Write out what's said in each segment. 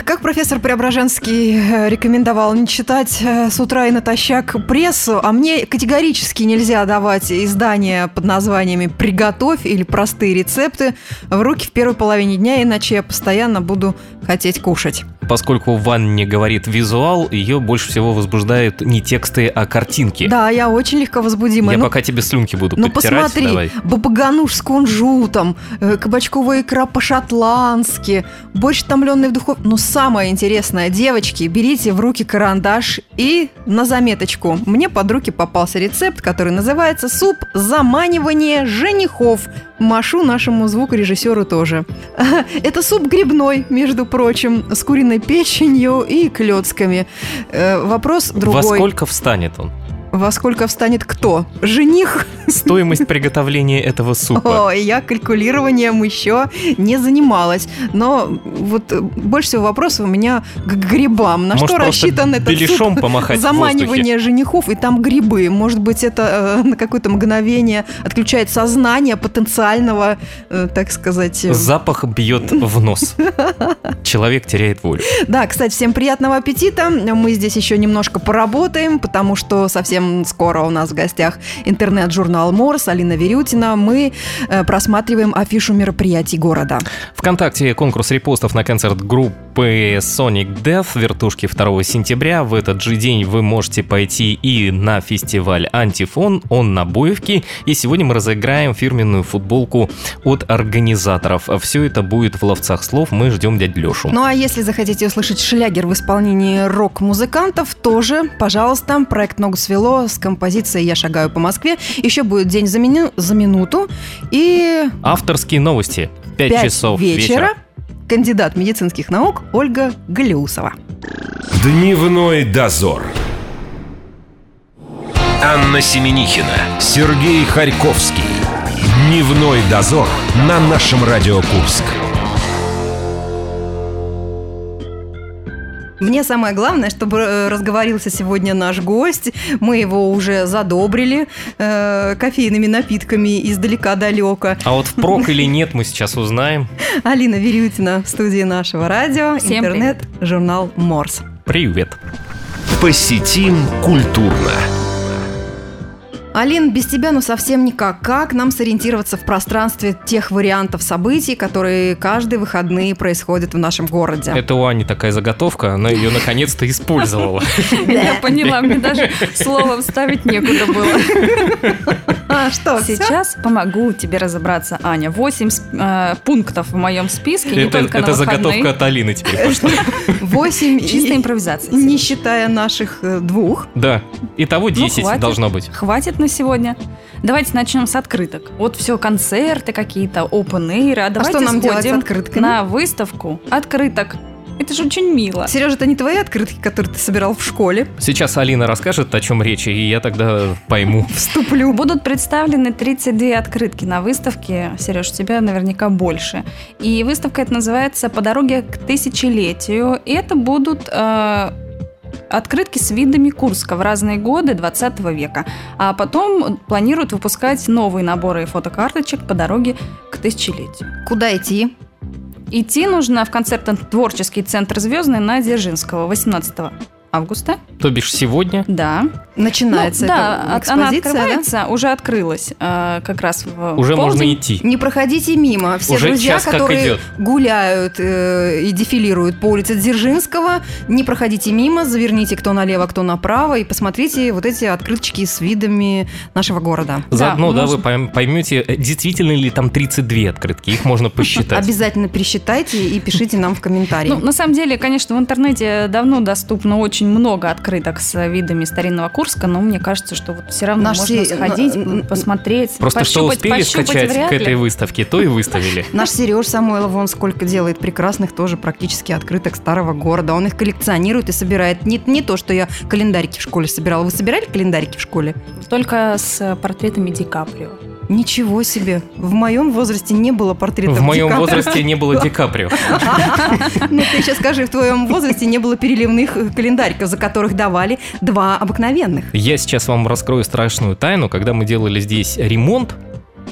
Как профессор Преображенский э, рекомендовал не читать э, с утра и натощак прессу, а мне категорически нельзя давать издания под названиями «Приготовь» или «Простые рецепты» в руки в первой половине дня, иначе я постоянно буду хотеть кушать. Поскольку Ван не говорит визуал, ее больше всего возбуждают не тексты, а картинки. Да, я очень легко возбудимая. Я Ну, пока тебе слюнки буду Ну подтирать. посмотри, Давай. бабагануш с кунжутом, э, кабачковая икра по-шотландски, борщ томленный в духовке. Ну самое интересное, девочки, берите в руки карандаш и на заметочку. Мне под руки попался рецепт, который называется «Суп заманивания женихов». Машу нашему звукорежиссеру тоже. Это суп грибной, между прочим, с куриной печенью и клетками. Э, Вопрос другой. Во сколько встанет он? Во сколько встанет кто? Жених? Стоимость приготовления этого супа. Ой, я калькулированием еще не занималась. Но вот э, больше всего вопросов у меня к грибам. На Может, что рассчитан этот суп? помахать Заманивание женихов, и там грибы. Может быть, это э, на какое-то мгновение отключает сознание потенциального, э, так сказать... э, Запах бьет в нос. Человек теряет волю. Да, кстати, всем приятного аппетита. Мы здесь еще немножко поработаем, потому что совсем скоро у нас в гостях интернет-журнал Морс, Алина Верютина. Мы э, просматриваем афишу мероприятий города. Вконтакте конкурс репостов на концерт группы Sonic Death вертушки 2 сентября. В этот же день вы можете пойти и на фестиваль Антифон, он на Боевке. И сегодня мы разыграем фирменную футболку от организаторов. Все это будет в ловцах слов. Мы ждем дядь Лешу. Ну а если захотите услышать шлягер в исполнении рок-музыкантов, тоже, пожалуйста, проект «Ногу свело» с композицией «Я шагаю по Москве». Еще будет день за, мину- за минуту. И Авторские новости. 5, 5 часов вечера, вечера. кандидат медицинских наук Ольга Галиусова. Дневной дозор. Анна Семенихина, Сергей Харьковский. Дневной дозор на нашем Радио Курск. Мне самое главное, чтобы э, разговорился сегодня наш гость. Мы его уже задобрили э, кофейными напитками издалека-далека. А вот впрок или нет, мы сейчас узнаем. Алина Верютина в студии нашего радио, интернет-журнал Морс. Привет. Посетим культурно. Алин, без тебя ну совсем никак. Как нам сориентироваться в пространстве тех вариантов событий, которые каждые выходные происходят в нашем городе? Это у Ани такая заготовка, она ее наконец-то использовала. Я поняла, мне даже слово вставить некуда было. А, что? Сейчас помогу тебе разобраться, Аня. Восемь э, пунктов в моем списке, не Это, только на это заготовка выходные. от Алины теперь пошла. Восемь, Чистая импровизация. не считая наших э, двух. Да. Итого Ну, 10 хватит. должно быть. Хватит на сегодня. Давайте начнем с открыток. Вот все, концерты какие-то, open air. А давайте что нам делать с открытками? на выставку открыток. Это же очень мило. Сережа, это не твои открытки, которые ты собирал в школе? Сейчас Алина расскажет, о чем речь, и я тогда пойму. Вступлю. Будут представлены 32 открытки на выставке. Сереж, у тебя наверняка больше. И выставка это называется «По дороге к тысячелетию». И это будут э, открытки с видами Курска в разные годы 20 века. А потом планируют выпускать новые наборы фотокарточек по дороге к тысячелетию. Куда идти? Идти нужно в концертно-творческий центр «Звездный» на Дзержинского 18 августа. То бишь сегодня Да. Начинается Ну, да, эта она экспозиция, да? открывается, уже открылась э, как раз в уже можно полдень. идти. Не проходите мимо. Все Уже друзья, час как которые идет. гуляют э, и дефилируют по улице Дзержинского, не проходите мимо, заверните кто налево, кто направо и посмотрите вот эти открыточки с видами нашего города. Заодно, да, можно. вы пойм- поймете, э, действительно ли там 32 открытки. Их можно посчитать. Обязательно пересчитайте и пишите нам в комментарии. Ну, на самом деле, конечно, в интернете давно доступно очень много открыток с видами старинного Курска, но мне кажется, что вот все равно Наш можно се- сходить, посмотреть, Просто что пощупать- успели пощупать скачать к этой выставке, то и выставили. Наш Сереж Самойлов, вон сколько делает прекрасных тоже практически открыток старого города. Он их коллекционирует и собирает. Не, не то, что я календарики в школе собирала. Вы собирали календарики в школе? Только с портретами Ди Каприо. Ничего себе. В моем возрасте не было портретов В моем Ди возрасте не было Ди Каприо. Ну, ты сейчас скажи, в твоем возрасте не было переливных э, календариков, за которых давали два обыкновенных. Я сейчас вам раскрою страшную тайну. Когда мы делали здесь ремонт,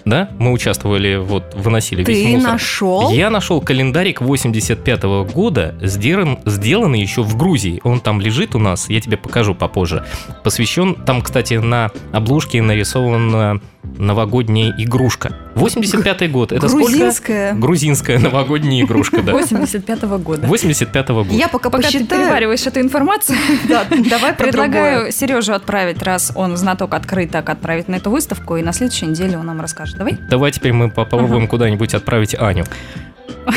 да, мы участвовали, вот, выносили весь Ты мусор. нашел? Я нашел календарик 85 года, сделан, сделанный еще в Грузии. Он там лежит у нас, я тебе покажу попозже. Посвящен, там, кстати, на обложке нарисована новогодняя игрушка. 85-й год. Это Грузинская. сколько? Грузинская новогодняя игрушка, да. 85 года. 85-го года. Я пока, Пока ты посчитаю. перевариваешь эту информацию, Да, давай предлагаю Сережу отправить, раз он знаток открыток, отправить на эту выставку, и на следующей неделе он нам расскажет. Давай? Давай теперь мы попробуем куда-нибудь отправить Аню.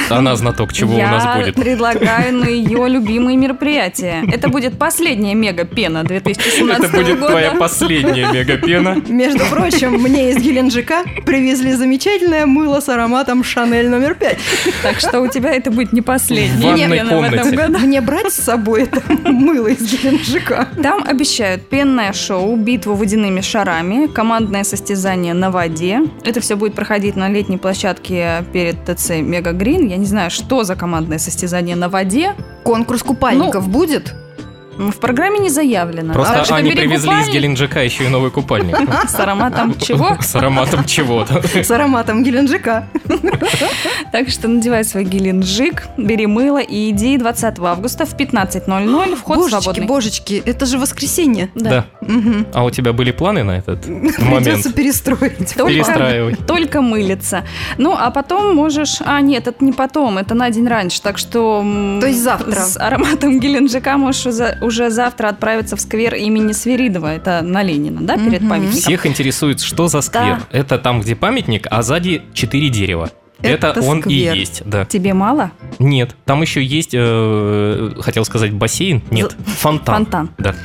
Она знаток, чего у нас Я будет. предлагаю на ее любимые мероприятия. Это будет последняя мега-пена 2017 Это будет года. твоя последняя мегапена. Между прочим, мне из Геленджика привезли замечательное мыло с ароматом Шанель номер пять. Так что у тебя это будет не последняя ванной пена в этом комнате. году. Мне брать с собой это мыло из Геленджика? Там обещают пенное шоу, битву водяными шарами, командное состязание на воде. Это все будет проходить на летней площадке перед ТЦ Мега Грин. Я не знаю, что за командное состязание на воде. Конкурс купальников будет? В программе не заявлено. Просто Ане бери привезли из купальник Геленджика еще и новый купальник. С ароматом чего? С ароматом чего-то. С ароматом Геленджика. Так что надевай свой геленджик, бери мыло и иди 20 августа в 15.00. Вход божечки, свободный. божечки, это же воскресенье. Да. А у тебя были планы на этот момент? Придется перестроить. Только- Перестраивай. Только мылиться. Ну, а потом можешь... А, нет, это не потом, это на день раньше. Так что... То есть завтра. С ароматом Геленджика можешь уже, завтра отправиться в сквер имени Свиридова. Это на Ленина, да, перед Мгм. памятником? Всех интересует, что за сквер. Это там, где памятник, а сзади четыре дерева. Это, Это он сквер. и есть, да. Тебе мало? Нет, там еще есть, э, хотел сказать, бассейн. Нет, фонтан. Фонтан. Да.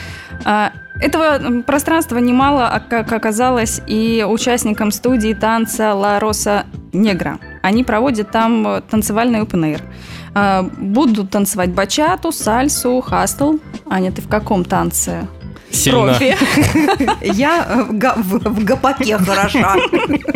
А, Этого пространства немало, а как оказалось, и участникам студии танца Ла Роса Негра. Они проводят там э, танцевальный open air. А, Будут танцевать бачату, сальсу, хастл. Аня, ты в каком танце? Сильно. Профи. Я э, в, гопаке хороша.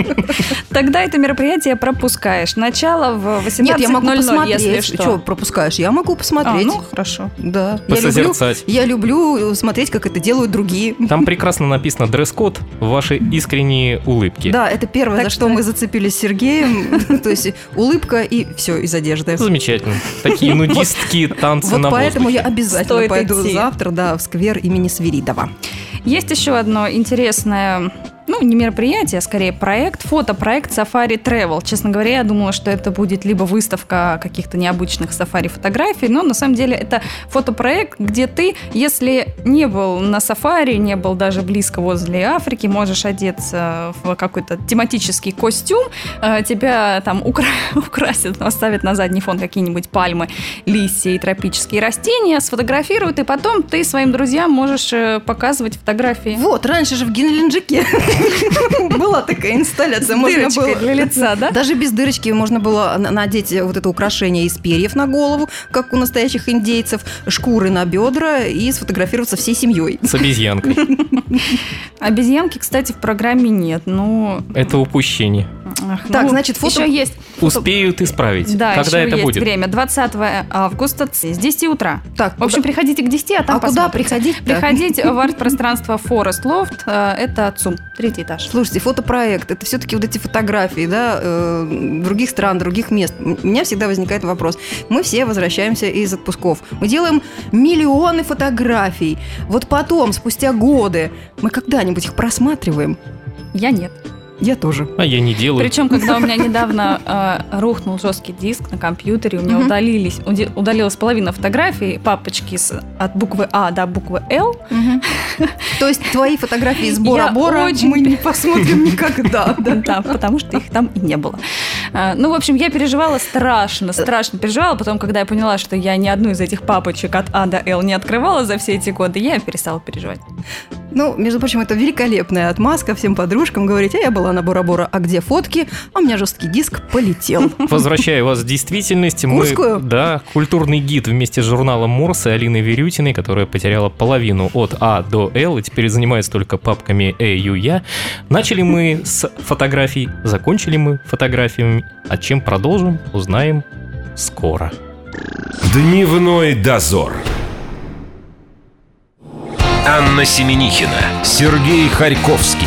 Тогда это мероприятие пропускаешь. Начало в 18.00, Нет, я могу если посмотреть. что. Что пропускаешь? Я могу А, посмотреть. ну, хорошо. Да. Я люблю, Посозерцать. я люблю смотреть, как это делают другие. Там прекрасно написано дресс-код, ваши искренние улыбки. Да, это первое, Так за что что- мы зацепились с Сергеем. То есть улыбка и все из одежды. Замечательно. Такие нудистские танцы Вот на поэтому я воздухе. обязательно пойду завтра, да, в сквер имени Свиридова. Есть еще одно интересное, ну, не мероприятие, а скорее проект, фотопроект Safari Travel. Честно говоря, я думала, что это будет либо выставка каких-то необычных сафари-фотографий, но на самом деле это фотопроект, где ты, если не был на сафари, не был даже близко возле Африки, можешь одеться в какой-то тематический костюм, э, тебя там укра- украсят, оставят на задний фон какие-нибудь пальмы, листья и тропические растения, сфотографируют, и потом ты своим друзьям можешь э, показывать фотографии. Вот, раньше же в Геленджике была такая инсталляция. Можно было... для лица, да? Даже без дырочки можно было на- надеть вот это украшение из перьев на голову, как у настоящих индейцев, шкуры на бедра и сфотографироваться всей семьей. С обезьянкой. Обезьянки, кстати, в программе нет. Ну, Это упущение. Ах, Так, ну, значит, фото- еще есть. Успеют исправить. Да, Когда еще это есть будет? время. 20 августа с 10 утра. Так, В общем, приходите к 10, а там а куда посмотрите. приходить? Приходить в арт-пространство Forest Loft. э, Это ЦУМ, третий этаж. Слушайте, фотопроект, это все-таки вот эти фотографии, да, э, других стран, других мест. У меня всегда возникает вопрос. Мы все возвращаемся из отпусков. Мы делаем миллионы фотографий. Вот потом, спустя годы, мы когда-нибудь их просматриваем? Я нет. Я тоже. А я не делаю. Причем, когда у меня недавно э, рухнул жесткий диск на компьютере, у меня Мгм. удалились, уди- удалилась половина фотографий, папочки с, от буквы А до буквы Л. То есть твои фотографии из Бора-Бора очень мы не посмотрим никогда. да? Да, потому что их там и не было. А, Ну, в общем, я переживала страшно, страшно переживала. Потом, когда я поняла, что я ни одну из этих папочек от А до Л не открывала за все эти годы, я перестала переживать. Ну, между прочим, это великолепная отмазка всем подружкам говорить, а я была на Бора-Бора, а где фотки? А у меня жесткий диск полетел. Возвращаю вас в действительность. Мы, Курскую? да, культурный гид вместе с журналом Морс и Алиной Верютиной, которая потеряла половину от А до Л и теперь занимается только папками Э, Ю, Я. Начали мы с фотографий, закончили мы фотографиями. А чем продолжим, узнаем скоро. Дневной дозор. Анна Семенихина, Сергей Харьковский.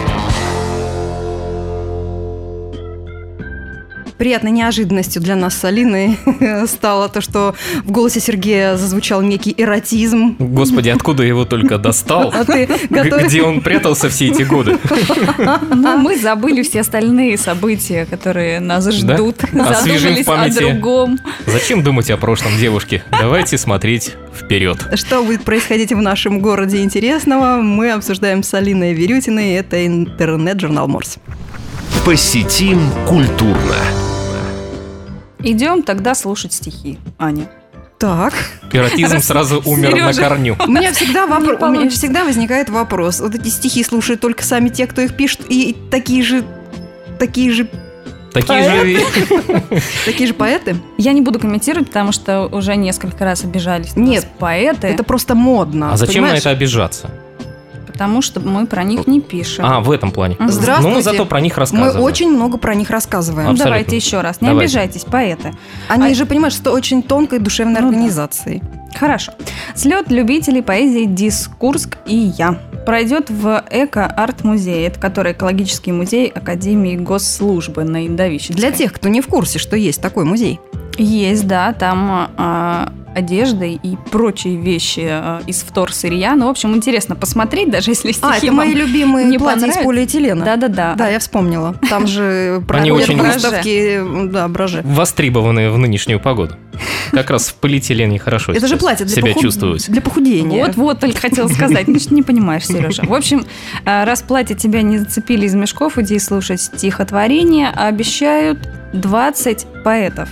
Приятной неожиданностью для нас с Алиной стало то, что в голосе Сергея зазвучал некий эротизм. Господи, откуда его только достал? А ты готов? Где он прятался все эти годы? Но мы забыли все остальные события, которые нас ждут. В Задумались о другом. Зачем думать о прошлом, девушки? Давайте смотреть вперед. Что будет происходить в нашем городе интересного, мы обсуждаем с Алиной Верютиной. Это интернет-журнал Морс. Посетим культурно. Идем тогда слушать стихи, Аня. Так, Эротизм сразу умер на Сережа. корню. у меня всегда, вопро- у меня всегда возникает вопрос. Вот эти стихи слушают только сами те, кто их пишет, и такие же такие же Такие же... такие же поэты. Я не буду комментировать, потому что уже несколько раз обижались на Нет, поэты, Это просто модно. А зачем на понимаешь? это обижаться? Потому что мы про них не пишем. А, в этом плане. Здравствуйте. Ну, мы зато про них Мы рассказываем. очень много про них рассказываем. Ну, абсолютно. давайте еще раз. Не Давайте. обижайтесь, поэты. Они А- же, понимаешь, что очень тонкой душевной Ну да. организацией. Хорошо. Слет любителей поэзии «Дискурск и я» пройдет в Эко-арт-музее, это который экологический музей Академии госслужбы на Индовищенской. Для тех, кто не в курсе, что есть такой музей. Есть, да, там а, одежда и прочие вещи а, из вторсырья. Ну, в общем, интересно посмотреть, даже если стихи А, это вам мои любимые не платья из полиэтилена. Да-да-да. Да, я вспомнила. Там же Они проходят очень- выставки, да, броже. Востребованные в нынешнюю погоду. Как раз в полиэтилене хорошо Это же платье для, себя чувствовать. для похудения. Вот-вот, только хотела сказать. Ну, что не понимаешь, Сережа. В общем, а, раз платье тебя не зацепили из мешков, иди слушать стихотворение. Обещают 20 поэтов.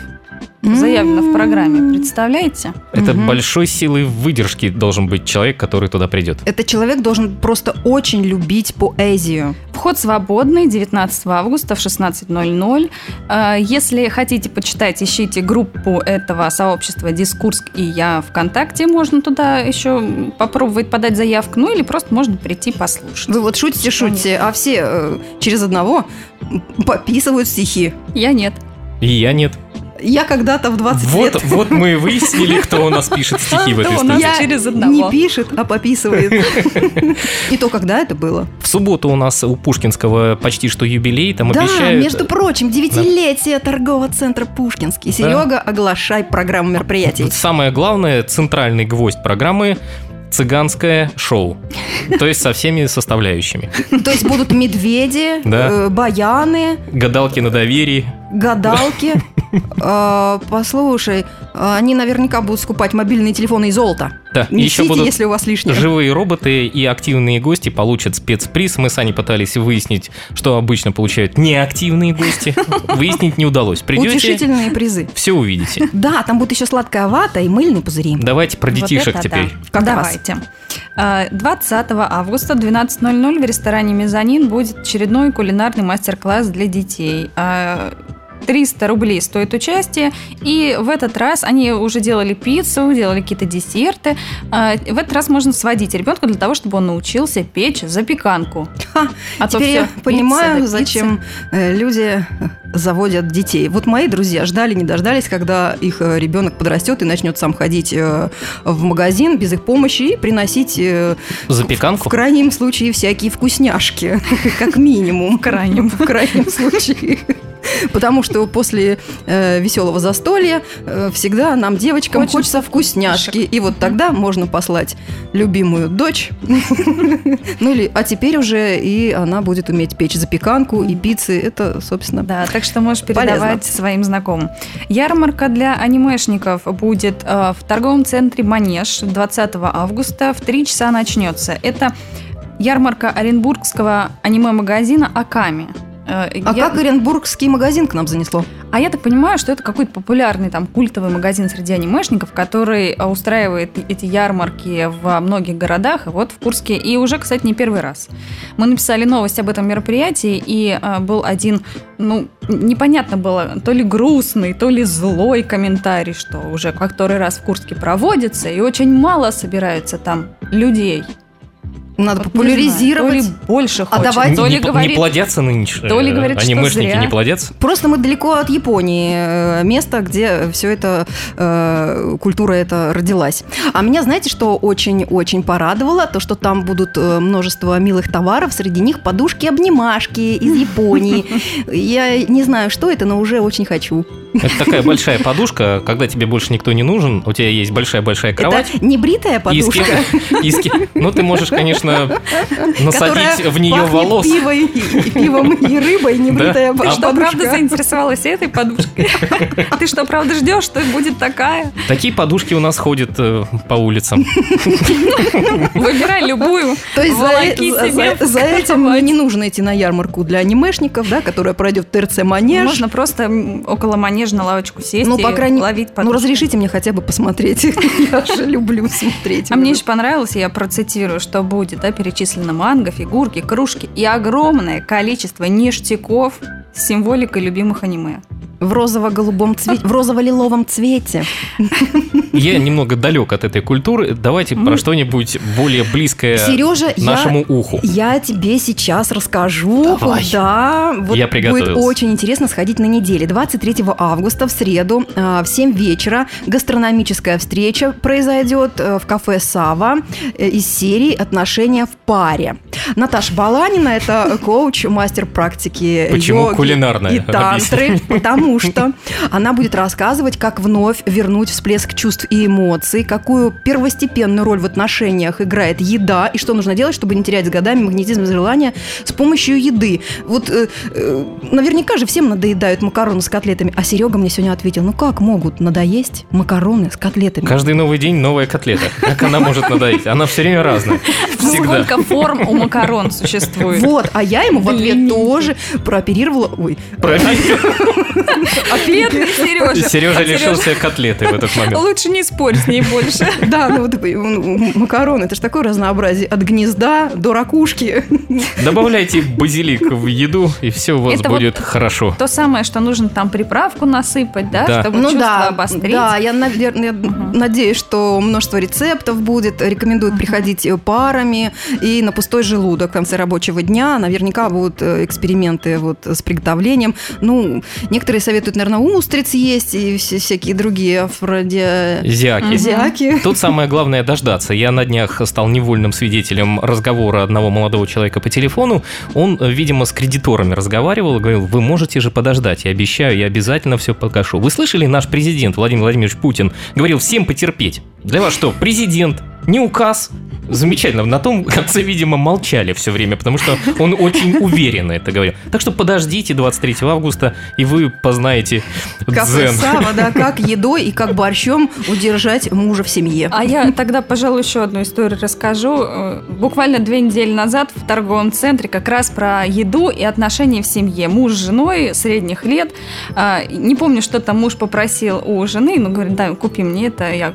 Заявлено в программе, представляете? Это Мгм. большой силой выдержки должен быть человек, который туда придет. Этот человек должен просто очень любить поэзию. Вход свободный 19 августа в 16.00. А, Если хотите почитать, ищите группу этого сообщества «Дискурск» и «Я» ВКонтакте. Можно туда еще попробовать подать заявку. Ну или просто можно прийти послушать. Вы вот шутите, шутите, а все э, через одного пописывают стихи. Я нет. И я нет. Я когда-то в 20 Вот, лет... вот мы и выяснили, кто у нас пишет стихи в этой студии. Я через одного. не пишет, а пописывает. И то, когда это было? В субботу у нас у Пушкинского почти что юбилей, там Да, обещают... между прочим, девятилетие торгового центра Пушкинский. Серега, оглашай программу мероприятий. Вот Самое главное, центральный гвоздь программы цыганское шоу. То есть со всеми составляющими. То есть будут медведи, Да. э, баяны, Гадалки на доверии. гадалки. Э, Послушай, э, они наверняка будут скупать мобильные телефоны и золото. Да, и еще Несите, будут если у вас лишнее. живые роботы и активные гости получат спецприз. Мы с Аней пытались выяснить, что обычно получают неактивные гости. Выяснить не удалось. Придете, Утешительные призы. все увидите. Да, там будет еще сладкая вата и мыльные пузыри. Давайте про Вот детишек это теперь. да. Как Давайте. А, 20 августа 12.00 в ресторане «Мезонин» будет очередной кулинарный мастер-класс для детей. А, 300 рублей стоит участие, и в этот раз они уже делали пиццу, делали какие-то десерты. А, В этот раз можно сводить ребенка для того, чтобы он научился печь запеканку. Ха, А то Теперь я пицца понимаю, да пицца. зачем э, люди заводят детей. Вот мои друзья ждали, не дождались, когда их э, ребенок подрастет и начнет сам ходить э, в магазин без их помощи и приносить Запеканку? в крайнем случае всякие вкусняшки, как минимум. В крайнем. В крайнем случае. Потому что после э, веселого застолья э, всегда нам, девочкам, Хочется хочется вкусняшки. И вот тогда можно послать любимую дочь. Ну или, а теперь уже и она будет уметь печь запеканку и пиццы. Это, собственно, Да, так что можешь Полезно. передавать своим знакомым. Ярмарка для анимешников будет э, в торговом центре «Манеж» 20 августа в 3 часа начнется. Это ярмарка Оренбургского аниме-магазина «Аками». Э, А я- как Оренбургский магазин к нам занесло? А я так понимаю, что это какой-то популярный там культовый магазин среди анимешников, который а, устраивает эти ярмарки во многих городах, и вот в Курске, и уже, кстати, не первый раз. Мы написали новость об этом мероприятии, и а, был один, ну, непонятно было, то ли грустный, то ли злой комментарий, что уже который раз в Курске проводится, и очень мало собирается там людей. Надо Вот популяризировать. не знаю, то ли больше А хочет, давай- то не, ли не говорит, плодятся нынче. то ли говорит, что Анимешники зря. не плодятся. Просто мы далеко от Японии, э, место, где все это, э, культура эта родилась. А меня, знаете, что очень-очень порадовало? То, что там будут э, множество милых товаров, среди них подушки-обнимашки из Японии. Я не знаю, что это, но уже очень хочу. Это такая большая подушка, когда тебе больше никто не нужен, у тебя есть большая-большая кровать. Это не бритая и с подушка, кем- и с кем- Ну, ты можешь, конечно, насадить которая в нее волос. пиво и- и- пивом и рыбой, не Да. бритая Ты Ты что, правда заинтересовалась этой подушкой? Ты что, правда ждешь, что будет такая? Такие подушки у нас ходят э, по улицам. Выбирай любую. То есть за, за этим не нужно идти на ярмарку для анимешников, да, которая пройдет в ТРЦ Манеж. Можно просто около манежа на лавочку сесть ну, и по крайней ловить ну, подушку. разрешите мне хотя бы посмотреть. Я же люблю смотреть. А мне еще понравилось, я процитирую, что будет, да, перечислено манго, фигурки, кружки и огромное количество ништяков с символикой любимых аниме. В розово-голубом цвете, в розово-лиловом цвете. Я немного далек от этой культуры. Давайте про что-нибудь более близкое Сережа, я, нашему уху. я тебе сейчас расскажу, Давай. куда вот Я будет очень интересно сходить на неделе. 23 августа в среду э, в 7 вечера гастрономическая встреча произойдет э, в кафе Сава э, из серии «Отношения в паре». Наташа Баланина – это коуч, мастер практики Почему йоги кулинарная? и тантры, потому что она будет рассказывать, как вновь вернуть всплеск чувств и эмоций, какую первостепенную роль в отношениях играет еда, и что нужно делать, чтобы не терять с годами магнетизм желания с помощью еды. Вот э, э, наверняка же всем надоедают макароны с котлетами, а Серега мне сегодня ответил, ну как могут надоесть макароны с котлетами? Каждый новый день новая котлета. Как она может надоесть? Она все время разная. Всегда. Сколько форм у макарон существует? Вот, а я ему в ответ тоже прооперировала, ой, Бедный Сережа. Сережа лишился котлеты в этот момент. Лучше не спорь с ней больше. да, ну вот макароны, это же такое разнообразие, от гнезда до ракушки. Добавляйте базилик в еду, и все у вас будет хорошо. То самое, что нужно там приправку насыпать, да, Да. чтобы Ну чувство да, обострить. да, я, наверное, надеюсь, что множество рецептов будет. Рекомендуют приходить э, парами и на пустой желудок в конце рабочего дня. Наверняка будут э, эксперименты вот с приготовлением. Ну, некоторые советуют, наверное, устриц есть и все, всякие другие афродизиаки. Зяки. Тут самое главное дождаться. Я на днях стал невольным свидетелем разговора одного молодого человека по телефону. Он, видимо, с кредиторами разговаривал и говорил, вы можете же подождать, я обещаю, я обязательно все покажу. Вы слышали, наш президент Владимир Владимирович Путин говорил всем потерпеть. Для вас что, президент, не указ? Замечательно. На том конце, видимо, молчали все время, потому что он очень уверенно это говорил. Так что подождите 23 августа, и вы познаете Кафе дзен. Сава, да, как едой и как борщом удержать мужа в семье. А я тогда, пожалуй, еще одну историю расскажу. Э, Буквально две недели назад в торговом центре как раз про еду и отношения в семье. Муж с женой средних лет. А, Не помню, что там муж попросил у жены, но говорит, да, купи мне это. Я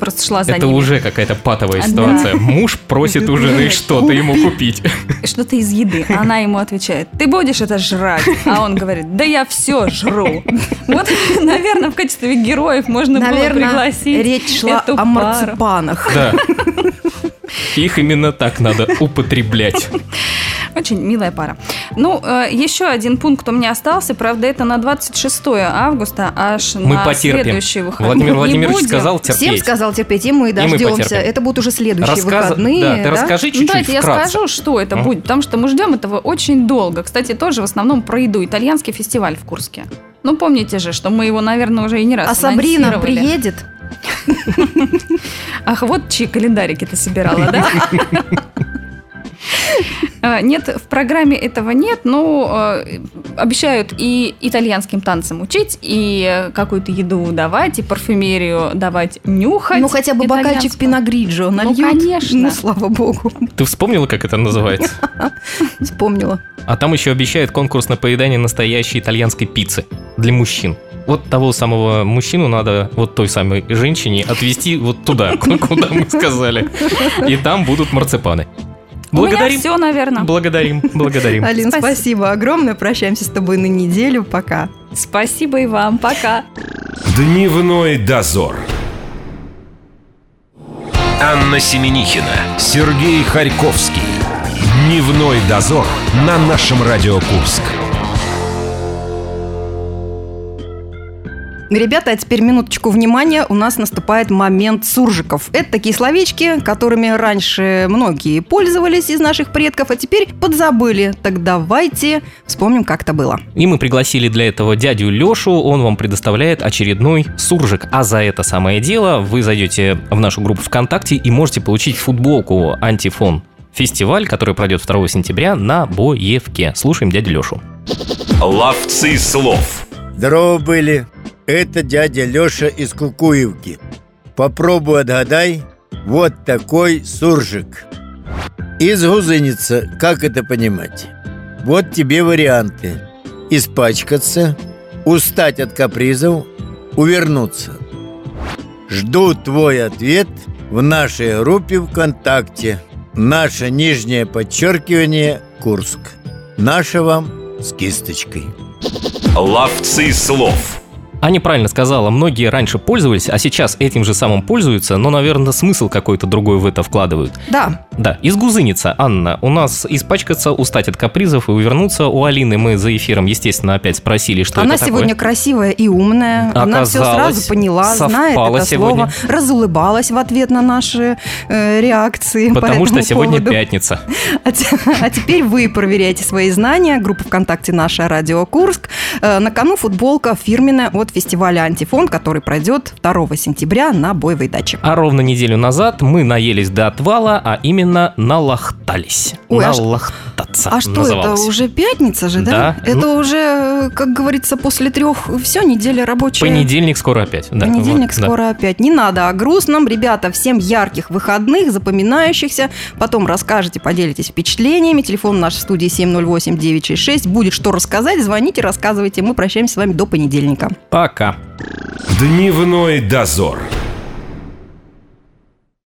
просто шла за Это ними. уже какая-то патовая А, ситуация. Муж просит у жены что-то ему купить. Что-то из еды. Она ему отвечает, ты будешь это жрать? А он говорит, да я все жру. Вот, наверное, в качестве героев можно было Наверное, пригласить речь шла эту о пару. марципанах. Да. Их именно так надо употреблять. Очень милая пара. Ну, э, еще один пункт у меня остался. Правда, это на 26 августа, аж Мы на потерпим. следующие выходные. Владимир Владимирович будем. сказал Всем терпеть. сказал терпеть, и мы дождемся. потерпим. Это будут уже следующие Рассказ- выходные. Да, ты расскажи Ну, чуть-чуть давайте я вкратце. скажу, что это будет, потому что мы ждем этого очень долго. Кстати, тоже в основном про еду. Итальянский фестиваль в Курске. Ну, помните же, что мы его, наверное, уже и не раз А Сабрина приедет? Ах, вот чьи календарики ты собирала, да? Э, Нет, в программе этого нет, но э, обещают и итальянским танцам учить, и какую-то еду давать, и парфюмерию давать нюхать. Ну, хотя бы бокальчик пиногриджо нальют. конечно. Ну, слава богу. Ты вспомнила, как это называется? Вспомнила. А там еще обещают конкурс на поедание настоящей итальянской пиццы для мужчин. Вот того самого мужчину надо вот той самой женщине отвезти вот туда, куда мы сказали. И там будут марципаны. У меня Благодарим. все, наверное. Благодарим, благодарим. Алин, Спасибо. спасибо огромное. Прощаемся с тобой на неделю. Пока. Спасибо и вам. Пока. Дневной дозор. Анна Семенихина, Сергей Харьковский. Дневной дозор на нашем Радио Курск. Ребята, а теперь минуточку внимания. У нас наступает момент суржиков. Это такие словечки, которыми раньше многие пользовались из наших предков, а теперь подзабыли. Так давайте вспомним, как это было. И мы пригласили для этого дядю Лешу, он вам предоставляет очередной суржик. А за это самое дело вы зайдете в нашу группу ВКонтакте и можете получить футболку «Антифон». Фестиваль, который пройдет 2 сентября на Боевке. Слушаем дядю Лешу. Ловцы слов. Здорово были. Это дядя Леша из Кукуевки. Попробуй отгадай. Вот такой суржик. Из гузыница. Как это понимать? Вот тебе варианты. Испачкаться, устать от капризов, увернуться. Жду твой ответ в нашей группе ВКонтакте. Наше нижнее подчеркивание Курск. Наше вам с кисточкой. Ловцы слов. Аня правильно сказала, многие раньше пользовались, а сейчас этим же самым пользуются, но, наверное, смысл какой-то другой в это вкладывают. Да, Да, из гузыница, Анна, у нас испачкаться, устать от капризов и увернуться. У Алины мы за эфиром, естественно, опять спросили, что она это сегодня красивая и умная. Она все Оказалось, сразу поняла, знает это сегодня. слово, разулыбалась в ответ на наши э, реакции. такое. по Потому что сегодня поводу. пятница. А, а теперь вы проверяйте свои знания. Группа ВКонтакте «Наша Радио Курск». Э, На кону футболка фирменная от фестиваля «Антифон», который пройдет 2 сентября на Боевой даче. А ровно неделю назад мы наелись до отвала, а именно налахтались. Ой, а Налахтаться А что называлось. это, уже пятница же, да? Да. Это уже, э, как говорится, после трех, все, неделя рабочая. Понедельник скоро опять. Да, Понедельник вот, да. скоро опять. Не надо о грустном. Ребята, всем ярких выходных, запоминающихся. Потом расскажете, поделитесь впечатлениями. Телефон наш в студии 708-966. Будет что рассказать. Звоните, рассказывайте. Мы прощаемся с вами до понедельника. Пока. Дневной дозор.